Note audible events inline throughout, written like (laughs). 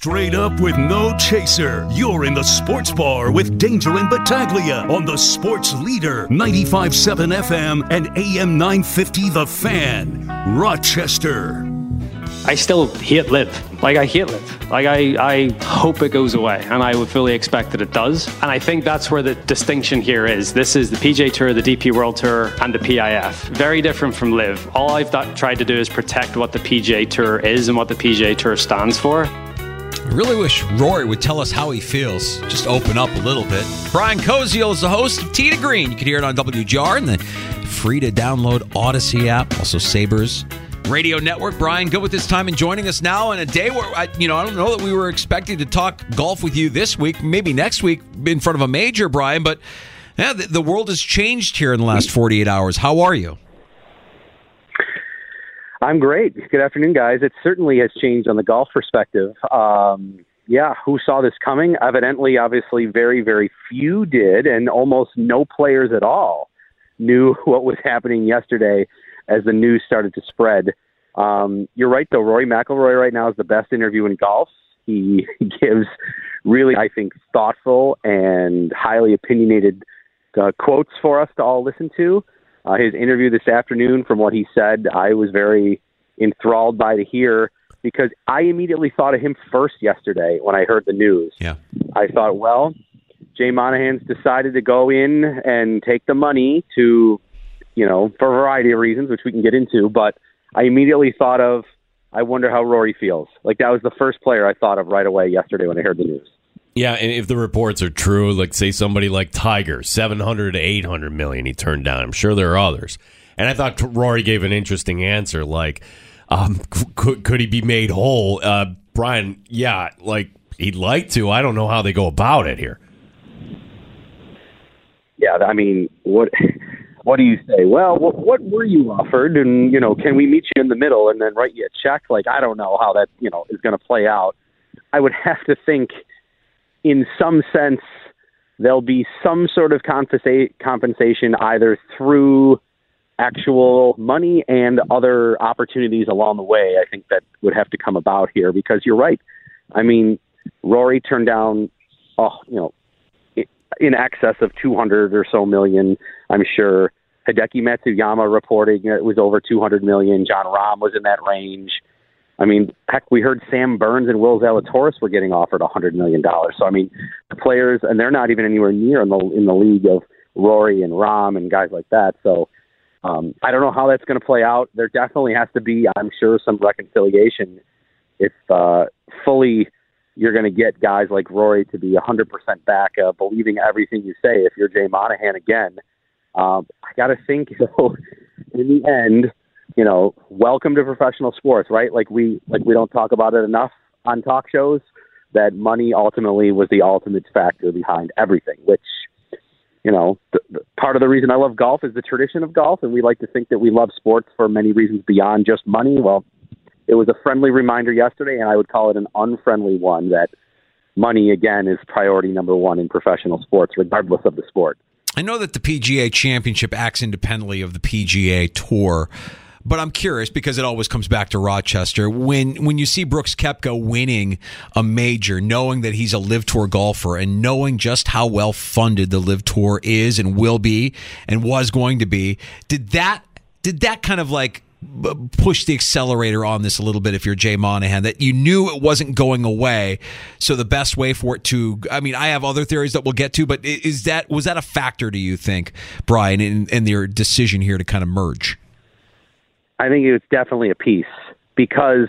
Straight up with no chaser. You're in the sports bar with Danger and Battaglia on the Sports Leader 95.7 FM and AM 950 The Fan, Rochester. I still hate LIV. Like I hate LIV. Like I, I hope it goes away, and I would fully expect that it does. And I think that's where the distinction here is. This is the PGA Tour, the DP World Tour, and the PIF. Very different from LIV. All I've th- tried to do is protect what the PGA Tour is and what the PGA Tour stands for. I really wish Rory would tell us how he feels. Just open up a little bit. Brian Koziel is the host of to Green. You can hear it on WGR and the free to download Audacy app, also Sabres Radio Network. Brian, good with this time and joining us now in a day where I, you know, I don't know that we were expecting to talk golf with you this week, maybe next week in front of a major, Brian. But yeah, the, the world has changed here in the last 48 hours. How are you? I'm great. Good afternoon, guys. It certainly has changed on the golf perspective. Um, yeah, who saw this coming? Evidently, obviously, very, very few did, and almost no players at all knew (laughs) what was happening yesterday as the news started to spread. Um, you're right, though. Rory McIlroy right now is the best interview in golf. He (laughs) gives really, I think, thoughtful and highly opinionated uh, quotes for us to all listen to. Uh, his interview this afternoon, from what he said, I was very enthralled by to hear because I immediately thought of him first yesterday when I heard the news. Yeah. I thought, well, Jay Monahan's decided to go in and take the money to, you know, for a variety of reasons, which we can get into, but I immediately thought of, I wonder how Rory feels. Like that was the first player I thought of right away yesterday when I heard the news. Yeah, and if the reports are true, like say somebody like Tiger, 700 to 800 million he turned down. I'm sure there are others. And I thought Rory gave an interesting answer like um, could could he be made whole? Uh, Brian, yeah, like he'd like to. I don't know how they go about it here. Yeah, I mean, what what do you say? Well, what, what were you offered, and you know, can we meet you in the middle and then write you a check? Like, I don't know how that you know is going to play out. I would have to think, in some sense, there'll be some sort of compensa- compensation either through actual money and other opportunities along the way. I think that would have to come about here because you're right. I mean, Rory turned down, oh, you know, in excess of 200 or so million, I'm sure. Hideki Matsuyama reporting it was over 200 million. Jon Rahm was in that range. I mean, heck, we heard Sam Burns and Will Zalatoris were getting offered 100 million dollars. So I mean, the players, and they're not even anywhere near in the in the league of Rory and Rahm and guys like that. So um, I don't know how that's going to play out. There definitely has to be, I'm sure, some reconciliation if uh, fully you're going to get guys like Rory to be 100% back, uh, believing everything you say. If you're Jay Monahan again, um, I got to think, (laughs) know, in the end, you know, welcome to professional sports, right? Like we like we don't talk about it enough on talk shows. That money ultimately was the ultimate factor behind everything, which you know, part of the reason I love golf is the tradition of golf, and we like to think that we love sports for many reasons beyond just money. Well, it was a friendly reminder yesterday, and I would call it an unfriendly one that money again is priority number one in professional sports, regardless of the sport. I know that the PGA Championship acts independently of the PGA Tour. But I'm curious because it always comes back to Rochester. When when you see Brooks Koepka winning a major, knowing that he's a LIV Tour golfer and knowing just how well funded the LIV Tour is and will be and was going to be, did that did that kind of like push the accelerator on this a little bit if you're Jay Monahan that you knew it wasn't going away so the best way for it to I mean I have other theories that we'll get to but is that was that a factor do you think Brian in, in your decision here to kind of merge I think it's definitely a piece because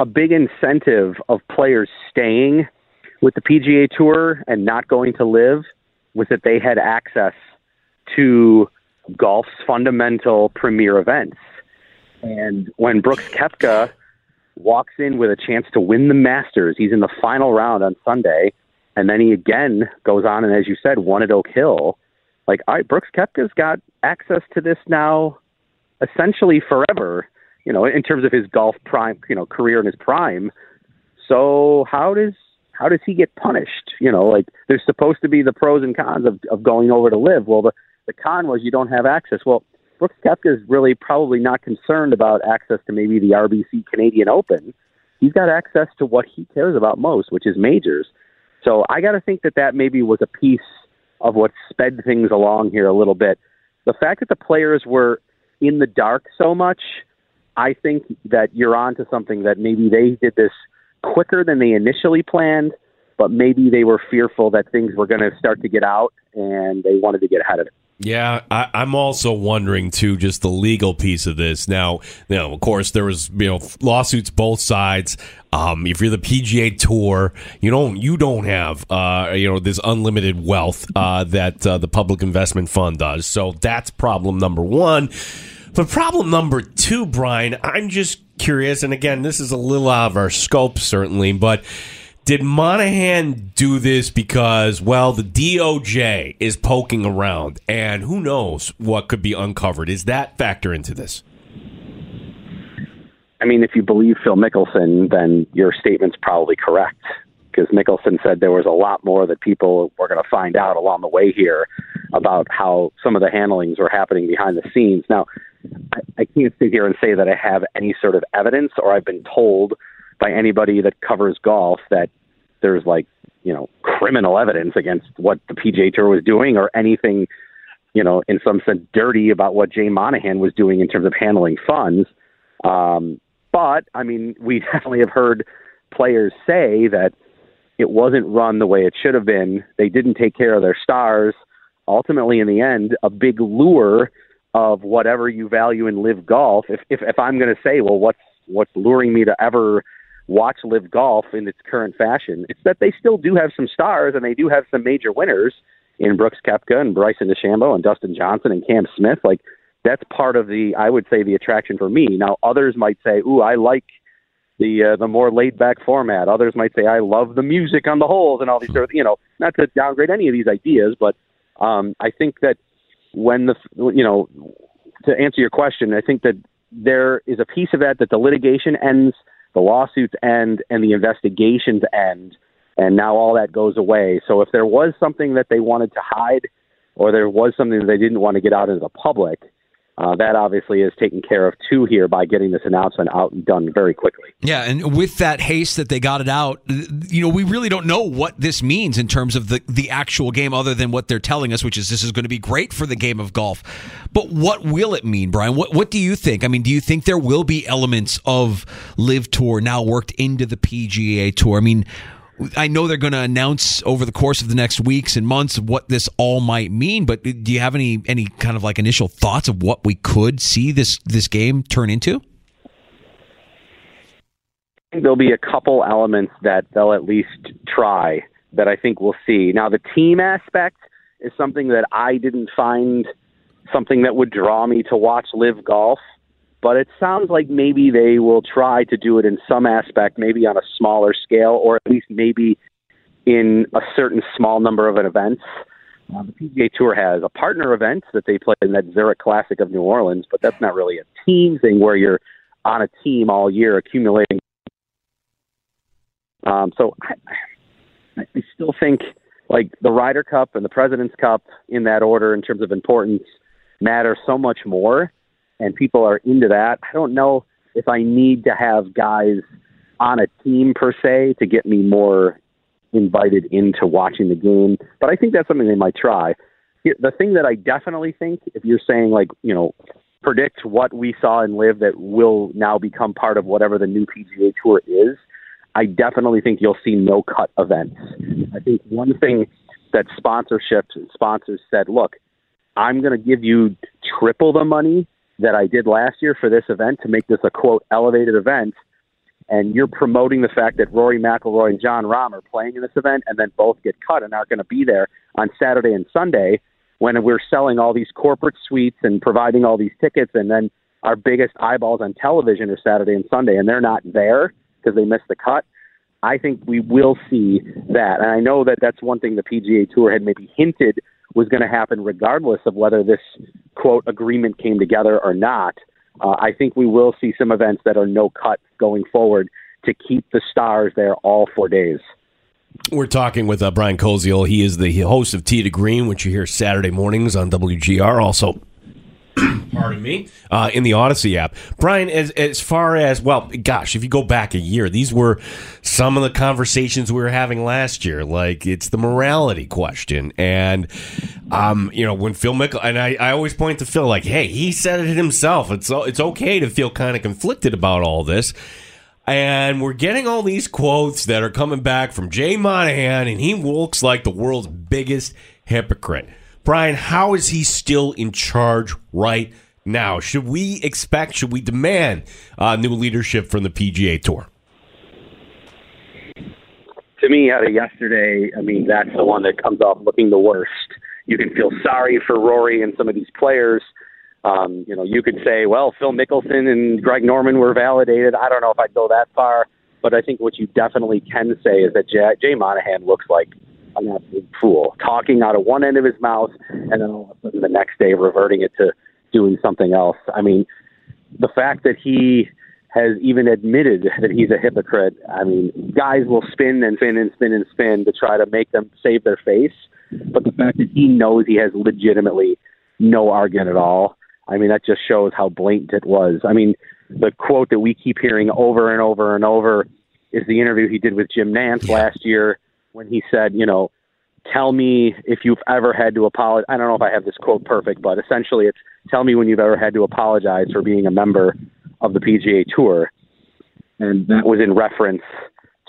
a big incentive of players staying with the PGA Tour and not going to LIV was that they had access to golf's fundamental premier events. And when Brooks Koepka walks in with a chance to win the Masters, he's in the final round on Sunday, and then he again goes on and, as you said, won at Oak Hill. Like, all right, Brooks Koepka's got access to this now, essentially forever. You know, in terms of his golf prime, you know, career in his prime. So how does how does he get punished? You know, like there's supposed to be the pros and cons of, of going over to LIV. Well, the the con was you don't have access. Well, Brooks Koepka is really probably not concerned about access to maybe the RBC Canadian Open. He's got access to what he cares about most, which is majors. So I got to think that that maybe was a piece of what sped things along here a little bit. The fact that the players were in the dark so much, I think that you're on to something that maybe they did this quicker than they initially planned, but maybe they were fearful that things were going to start to get out and they wanted to get ahead of it. Yeah, I, am also wondering too, just the legal piece of this. Now, you know, of course, there was you know lawsuits both sides. Um, if you're the PGA Tour, you don't you don't have uh, you know this unlimited wealth uh, that uh, the Public Investment Fund does. So that's problem number one. But problem number two, Brian, I'm just curious, and again, this is a little out of our scope, certainly, but did Monahan do this because, well, the DOJ is poking around and who knows what could be uncovered? Is that factor into this? I mean, if you believe Phil Mickelson, then your statement's probably correct because Mickelson said there was a lot more that people were going to find out along the way here about how some of the handlings were happening behind the scenes. Now, I, I can't sit here and say that I have any sort of evidence or I've been told – by anybody that covers golf that there's like you know criminal evidence against what the PGA Tour was doing or anything you know in some sense dirty about what Jay Monahan was doing in terms of handling funds. Um, but I mean, (laughs) we definitely have heard players say that it wasn't run the way it should have been. They didn't take care of their stars. Ultimately, in the end, a big lure of whatever you value in LIV golf. If if, if I'm going to say, well, what's what's luring me to ever watch LIV golf in its current fashion. It's that they still do have some stars and they do have some major winners in Brooks Koepka and Bryson DeChambeau and Dustin Johnson and Cam Smith. Like that's part of the I would say the attraction for me. Now others might say, "Ooh, I like the uh, the more laid back format." Others might say, "I love the music on the holes and all these sort of you know." Not to downgrade any of these ideas, but um, I think that when the you know to answer your question, I think that there is a piece of that that the litigation ends the lawsuits end and the investigations end, and now all that goes away. So if there was something that they wanted to hide, or there was something that they didn't want to get out into the public, uh, that obviously is taken care of too here by getting this announcement out and done very quickly. Yeah, and with that haste that they got it out, you know, we really don't know what this means in terms of the the actual game, other than what they're telling us, which is this is going to be great for the game of golf. But what will it mean, Brian? What what do you think? I mean, do you think there will be elements of LIV Tour now worked into the PGA Tour? I mean I know they're going to announce over the course of the next weeks and months what this all might mean, but do you have any any kind of like initial thoughts of what we could see this this game turn into? There'll be a couple elements that they'll at least try that I think we'll see. Now, the team aspect is something that I didn't find something that would draw me to watch LIV golf but it sounds like maybe they will try to do it in some aspect, maybe on a smaller scale, or at least maybe in a certain small number of events. Uh, the PGA Tour has a partner event that they play in that Zurich Classic of New Orleans, but that's not really a team thing where you're on a team all year accumulating. Um, so I, I still think like the Ryder Cup and the President's Cup in that order in terms of importance matter so much more and people are into that. I don't know if I need to have guys on a team per se to get me more invited into watching the game, but I think that's something they might try. The thing that I definitely think, if you're saying like, you know, predict what we saw in LIV that will now become part of whatever the new PGA Tour is, I definitely think you'll see no cut events. I think one thing that sponsorships sponsors said, look, I'm going to give you triple the money that I did last year for this event to make this a quote elevated event. And you're promoting the fact that Rory McIlroy and Jon Rahm are playing in this event, and then both get cut and aren't going to be there on Saturday and Sunday when we're selling all these corporate suites and providing all these tickets, and then our biggest eyeballs on television are Saturday and Sunday, and they're not there because they missed the cut. I think we will see that. And I know that that's one thing the PGA Tour had maybe hinted was going to happen regardless of whether this quote agreement came together or not. Uh, I think we will see some events that are no cut going forward to keep the stars there all four days. We're talking with uh, Brian Koziel. He is the host of Tee to Green, which you hear Saturday mornings on WGR. Also, (clears throat) pardon me, uh, in the Audacy app. Brian, as as far as well, gosh, if you go back a year, these were some of the conversations we were having last year. Like it's the morality question, and um, you know when Phil Mickel and I, I always point to Phil like, hey, he said it himself. It's it's okay to feel kind of conflicted about all this. And we're getting all these quotes that are coming back from Jay Monahan, and he looks like the world's biggest hypocrite. Brian, how is he still in charge right now? Should we expect, should we demand uh, new leadership from the PGA Tour? To me, out of yesterday, I mean, that's the one that comes off looking the worst. You can feel sorry for Rory and some of these players. Um, you know, you could say, well, Phil Mickelson and Greg Norman were validated. I don't know if I'd go that far, but I think what you definitely can say is that Jay, Jay Monahan looks like an absolute fool, talking out of one end of his mouth and then all of a sudden the next day reverting it to doing something else. I mean, the fact that he has even admitted that he's a hypocrite. I mean, guys will spin and spin and spin and spin to try to make them save their face. But the fact that he knows he has legitimately no argument at all, I mean, that just shows how blatant it was. I mean, the quote that we keep hearing over and over and over is the interview he did with Jim Nantz last year when he said, you know, tell me if you've ever had to apologize. I don't know if I have this quote perfect, but essentially it's tell me when you've ever had to apologize for being a member of the PGA Tour. And that was in reference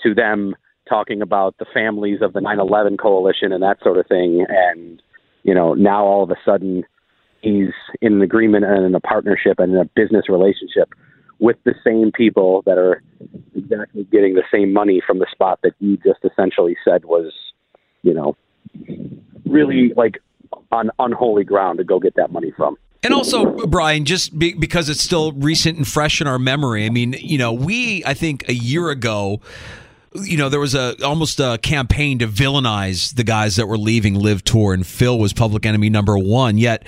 to them talking about the families of the 9/11 coalition and that sort of thing and you know, now all of a sudden he's in an agreement and in a partnership and in a business relationship with the same people that are exactly getting the same money from the spot that you just essentially said was, you know, really like on unholy ground to go get that money from. And also, Brian, just be, because it's still recent and fresh in our memory. I mean, you know, we I think a year ago you know, there was a almost a campaign to villainize the guys that were leaving LIV Tour, and Phil was public enemy number one. Yet,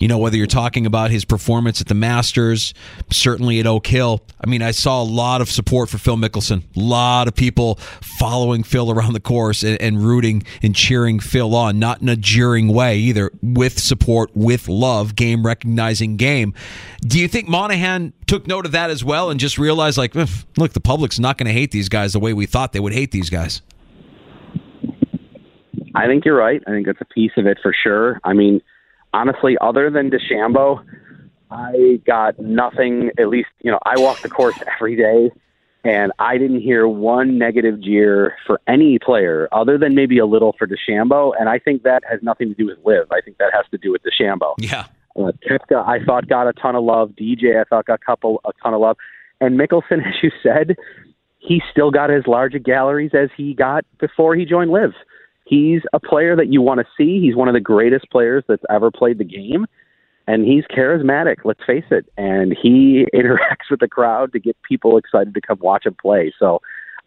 you know, whether you're talking about his performance at the Masters, certainly at Oak Hill. I mean, I saw a lot of support for Phil Mickelson. A lot of people following Phil around the course and, and rooting and cheering Phil on, not in a jeering way either, with support, with love, game recognizing game. Do you think Monahan took note of that as well and just realized, like, look, the public's not going to hate these guys the way we thought they would hate these guys? I think you're right. I think that's a piece of it for sure. I mean, honestly, other than DeChambeau, I got nothing. At least, you know, I walk the course every day, and I didn't hear one negative jeer for any player other than maybe a little for DeChambeau. And I think that has nothing to do with LIV. I think that has to do with DeChambeau. Yeah. Uh, Koepka, I thought got a ton of love. DJ, I thought got a couple a ton of love. And Mickelson, (laughs) as you said, he still got as large a galleries as he got before he joined LIV he's a player that you want to see. He's one of the greatest players that's ever played the game. And he's charismatic, let's face it. And he (laughs) interacts with the crowd to get people excited to come watch him play. So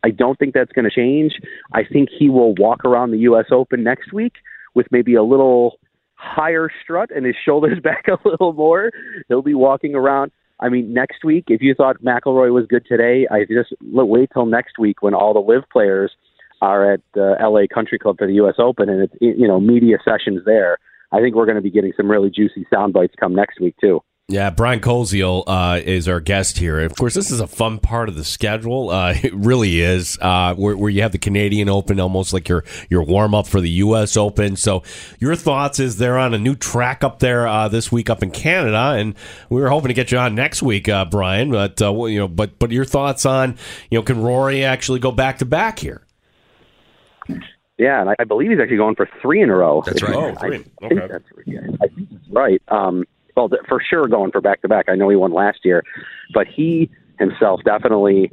I don't think that's going to change. I think he will walk around the U.S. Open next week with maybe a little higher strut and his shoulders (laughs) back a little more. He'll be walking around. I mean, next week, if you thought McIlroy was good today, I just wait till next week when all the LIV players – are at uh, LA Country Club for the U.S. Open, and it's you know media sessions there. I think we're going to be getting some really juicy sound bites come next week too. Yeah, Brian Koziel uh, is our guest here. Of course, this is a fun part of the schedule. Uh, (laughs) it really is, uh, where, where, you have the Canadian Open, almost like your your warm up for the U.S. Open. So, your thoughts is they're on a new track up there uh, this week up in Canada, and we were hoping to get you on next week, uh, Brian. But you know, but but your thoughts on you know, can Rory actually go back to back here? Yeah, and I believe he's actually going for three in a row. That's right. Oh, three. I think that's, I think that's right. Um, well, for sure going for back to back. I know he won last year, but he himself definitely,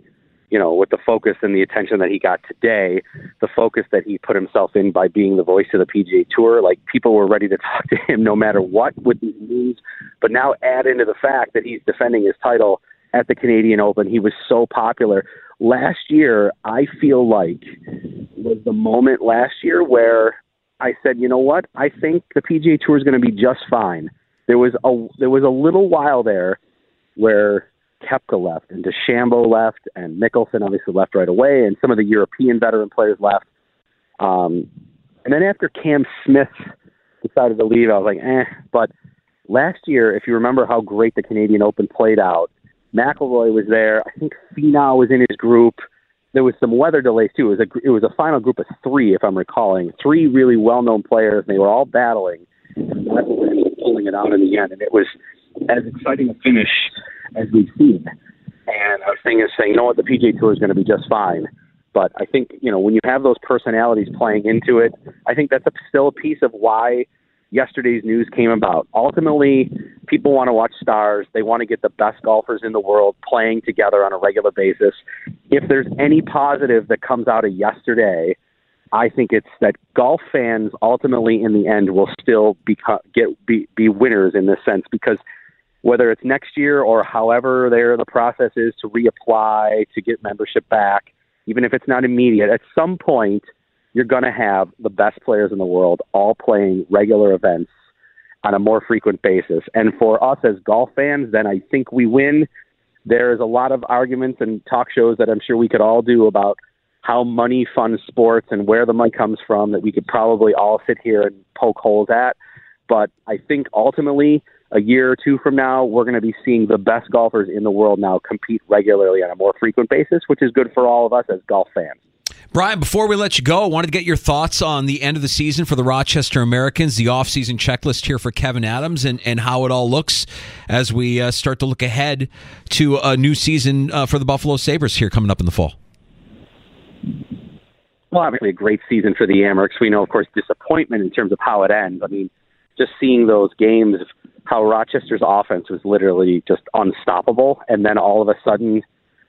you know, with the focus and the attention that he got today, the focus that he put himself in by being the voice of the PGA Tour, like people were ready to (laughs) talk to him no matter what with these news. But now add into the fact that he's defending his title at the Canadian Open. He was so popular. Last year, I feel like was the moment last year where I said, you know what? I think the PGA Tour is going to be just fine there was a there was a little while there where Koepka left and DeChambeau left and Mickelson obviously left right away and some of the European veteran players left. Um, and then after Cam Smith decided to leave, I was like, eh. But last year, if you remember how great the Canadian Open played out, McIlroy was there. I think Finau was in his group. There was some weather delays too. It was a it was a final group of three, if I'm recalling, three really well known players. And they were all battling and pulling it out in the end, and it was as exciting a finish as we've seen. And was saying, is saying, you know what, the PGA Tour is going to be just fine. But I think you know when you have those personalities playing into it, I think that's a, still a piece of why yesterday's news came about. Ultimately, people want to watch stars. They want to get the best golfers in the world playing together on a regular basis. If there's any positive that comes out of yesterday, I think it's that golf fans ultimately in the end will still become, get be, be winners in this sense because whether it's next year or however there the process is to reapply to get membership back, even if it's not immediate, at some point you're going to have the best players in the world all playing regular events on a more frequent basis. And for us as golf fans, then I think we win. There's a lot of arguments and talk shows that I'm sure we could all do about how money funds sports and where the money comes from that we could probably all sit here and poke holes at. But I think ultimately, a year or two from now, we're going to be seeing the best golfers in the world now compete regularly on a more frequent basis, which is good for all of us as golf fans. Brian, before we let you go, I wanted to get your thoughts on the end of the season for the Rochester Americans, the offseason checklist here for Kevin Adams, and, and how it all looks as we uh, start to look ahead to a new season uh, for the Buffalo Sabres here coming up in the fall. Well, obviously a great season for the Amerks. We know, of course, disappointment in terms of how it ends. I mean, just seeing those games, how Rochester's offense was literally just unstoppable, and then all of a sudden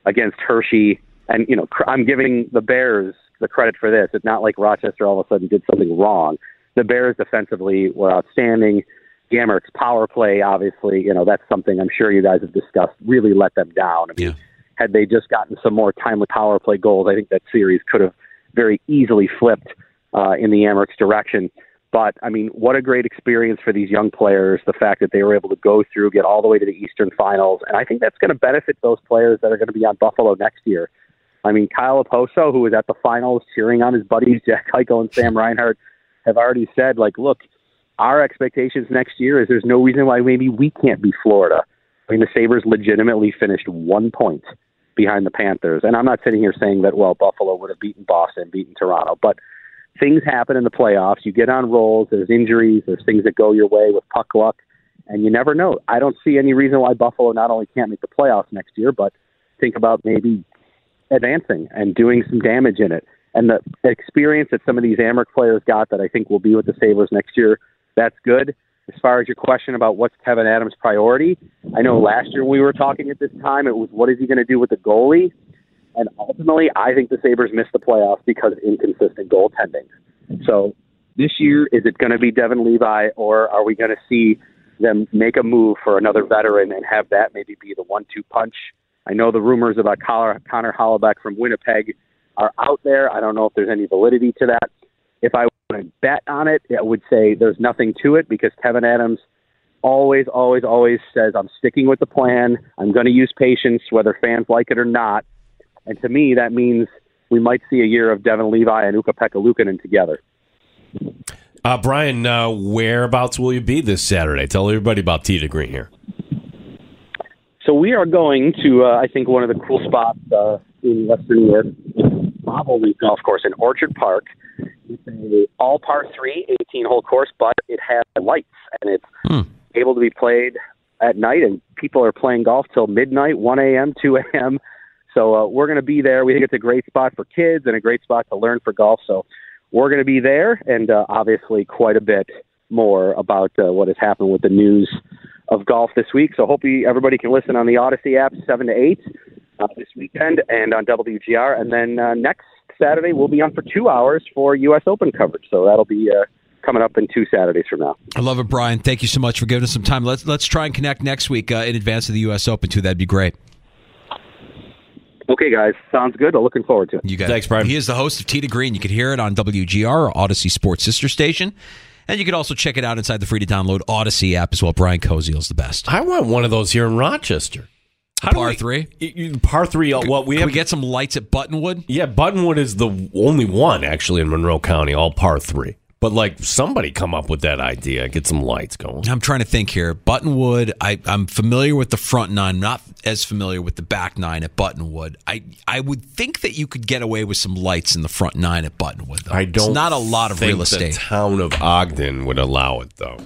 against Hershey, and you know, I'm giving the Bears the credit for this. It's not like Rochester all of a sudden did something wrong. The Bears defensively were outstanding. The Amerks power play, obviously, you know, that's something I'm sure you guys have discussed. Really let them down. I mean, yeah had they just gotten some more timely power play goals, I think that series could have very easily flipped uh, in the Amerks direction. But I mean, what a great experience for these young players. The fact that they were able to go through, get all the way to the Eastern Finals, and I think that's going to benefit those players that are going to be on Buffalo next year. I mean, Kyle Okposo, who was at the finals cheering on his buddies (laughs) Jack Eichel and Sam Reinhart, have already said, like, look, our expectations next year is there's no reason why maybe we can't be Florida. I mean, the Sabres legitimately finished one point behind the Panthers. And I'm not sitting here saying that, well, Buffalo would have beaten Boston, beaten Toronto, but things happen in the playoffs. You get on rolls, there's injuries, there's things that go your way with puck luck, and you never know. I don't see any reason why Buffalo not only can't make the playoffs next year, but think about maybe advancing and doing some damage in it. And the experience that some of these Amerks players got that I think will be with the Sabres next year, that's good as far as your question about what's Kevin Adams' priority, I know last year we were talking at this time, it was what is he going to do with the goalie? And ultimately, I think the Sabres missed the playoffs because of inconsistent goaltending. So this year, is it going to be Devon Levi, or are we going to see them make a move for another veteran and have that maybe be the one two punch? I know the rumors about Connor Hellebuyck from Winnipeg are out there. I don't know if there's any validity to that. If I want to bet on it, I would say there's nothing to it because Kevin Adams always, always, always says, I'm sticking with the plan. I'm going to use patience, whether fans like it or not. And to me, that means we might see a year of Devon Levi and Ukko-Pekka Luukkonen together. Uh, Brian, uh, whereabouts will you be this Saturday? Tell everybody about to Green here. So we are going to, uh, I think, one of the cool spots uh, in Western New York, Bobolink Golf Course in Orchard Park. It's a all par three, 18 hole course, but it has lights and it's Hmm. able to be played at night, and people are playing golf till midnight, 1 a.m., 2 a.m. So uh, we're going to be there. We think it's a great spot for kids and a great spot to learn for golf. So we're going to be there, and uh, obviously quite a bit more about uh, what has happened with the news of golf this week. So hope you, everybody can listen on the Audacy app, seven to eight uh, this weekend, and on WGR. And then uh, next Saturday we'll be on for two hours for U.S. Open coverage. So that'll be uh, coming up in two Saturdays from now. I love it, Brian. Thank you so much for giving us some time. Let's let's try and connect next week uh, in advance of the U.S. Open too. That'd be great. Okay, guys, sounds good. I'm looking forward to it. You got Thanks. Brian. He is the host of Tee to Green. You can hear it on WGR, or Audacy Sports sister station. And you can also check it out inside the free to download Audacy app as well. Brian Koziel's the best. I want one of those here in Rochester. How do Par we- three? Y- y- Par three. uh, What we Can have? we get some lights at Buttonwood? yeah, Buttonwood is the only one actually in Monroe County, all par three. But like somebody come up with that idea, get some lights going. I'm trying to think here. Buttonwood, I, I'm familiar with the front nine, not as familiar with the back nine at Buttonwood. I I would think that you could get away with some lights in the front nine at Buttonwood. Though. I don't. It's not a lot of think real estate. The town of Ogden would allow it though.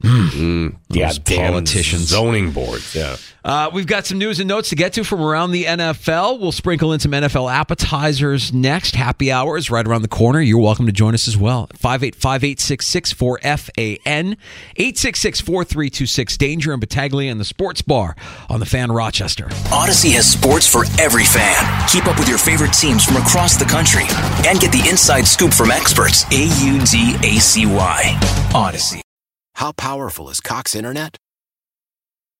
Mm, yeah, damn politicians. zoning boards. Yeah. Uh, we've got some news and notes to get to from around the NFL. We'll sprinkle in some NFL appetizers next. Happy hour is right around the corner. You're welcome to join us as well. 585-866-4FAN, 866-4326, Danger and Battaglia and the Sports Bar on the Fan Rochester. Audacy has sports for every fan. Keep up with your favorite teams from across the country and get the inside scoop from experts. A U D A C Y. Audacy. How powerful is Cox Internet?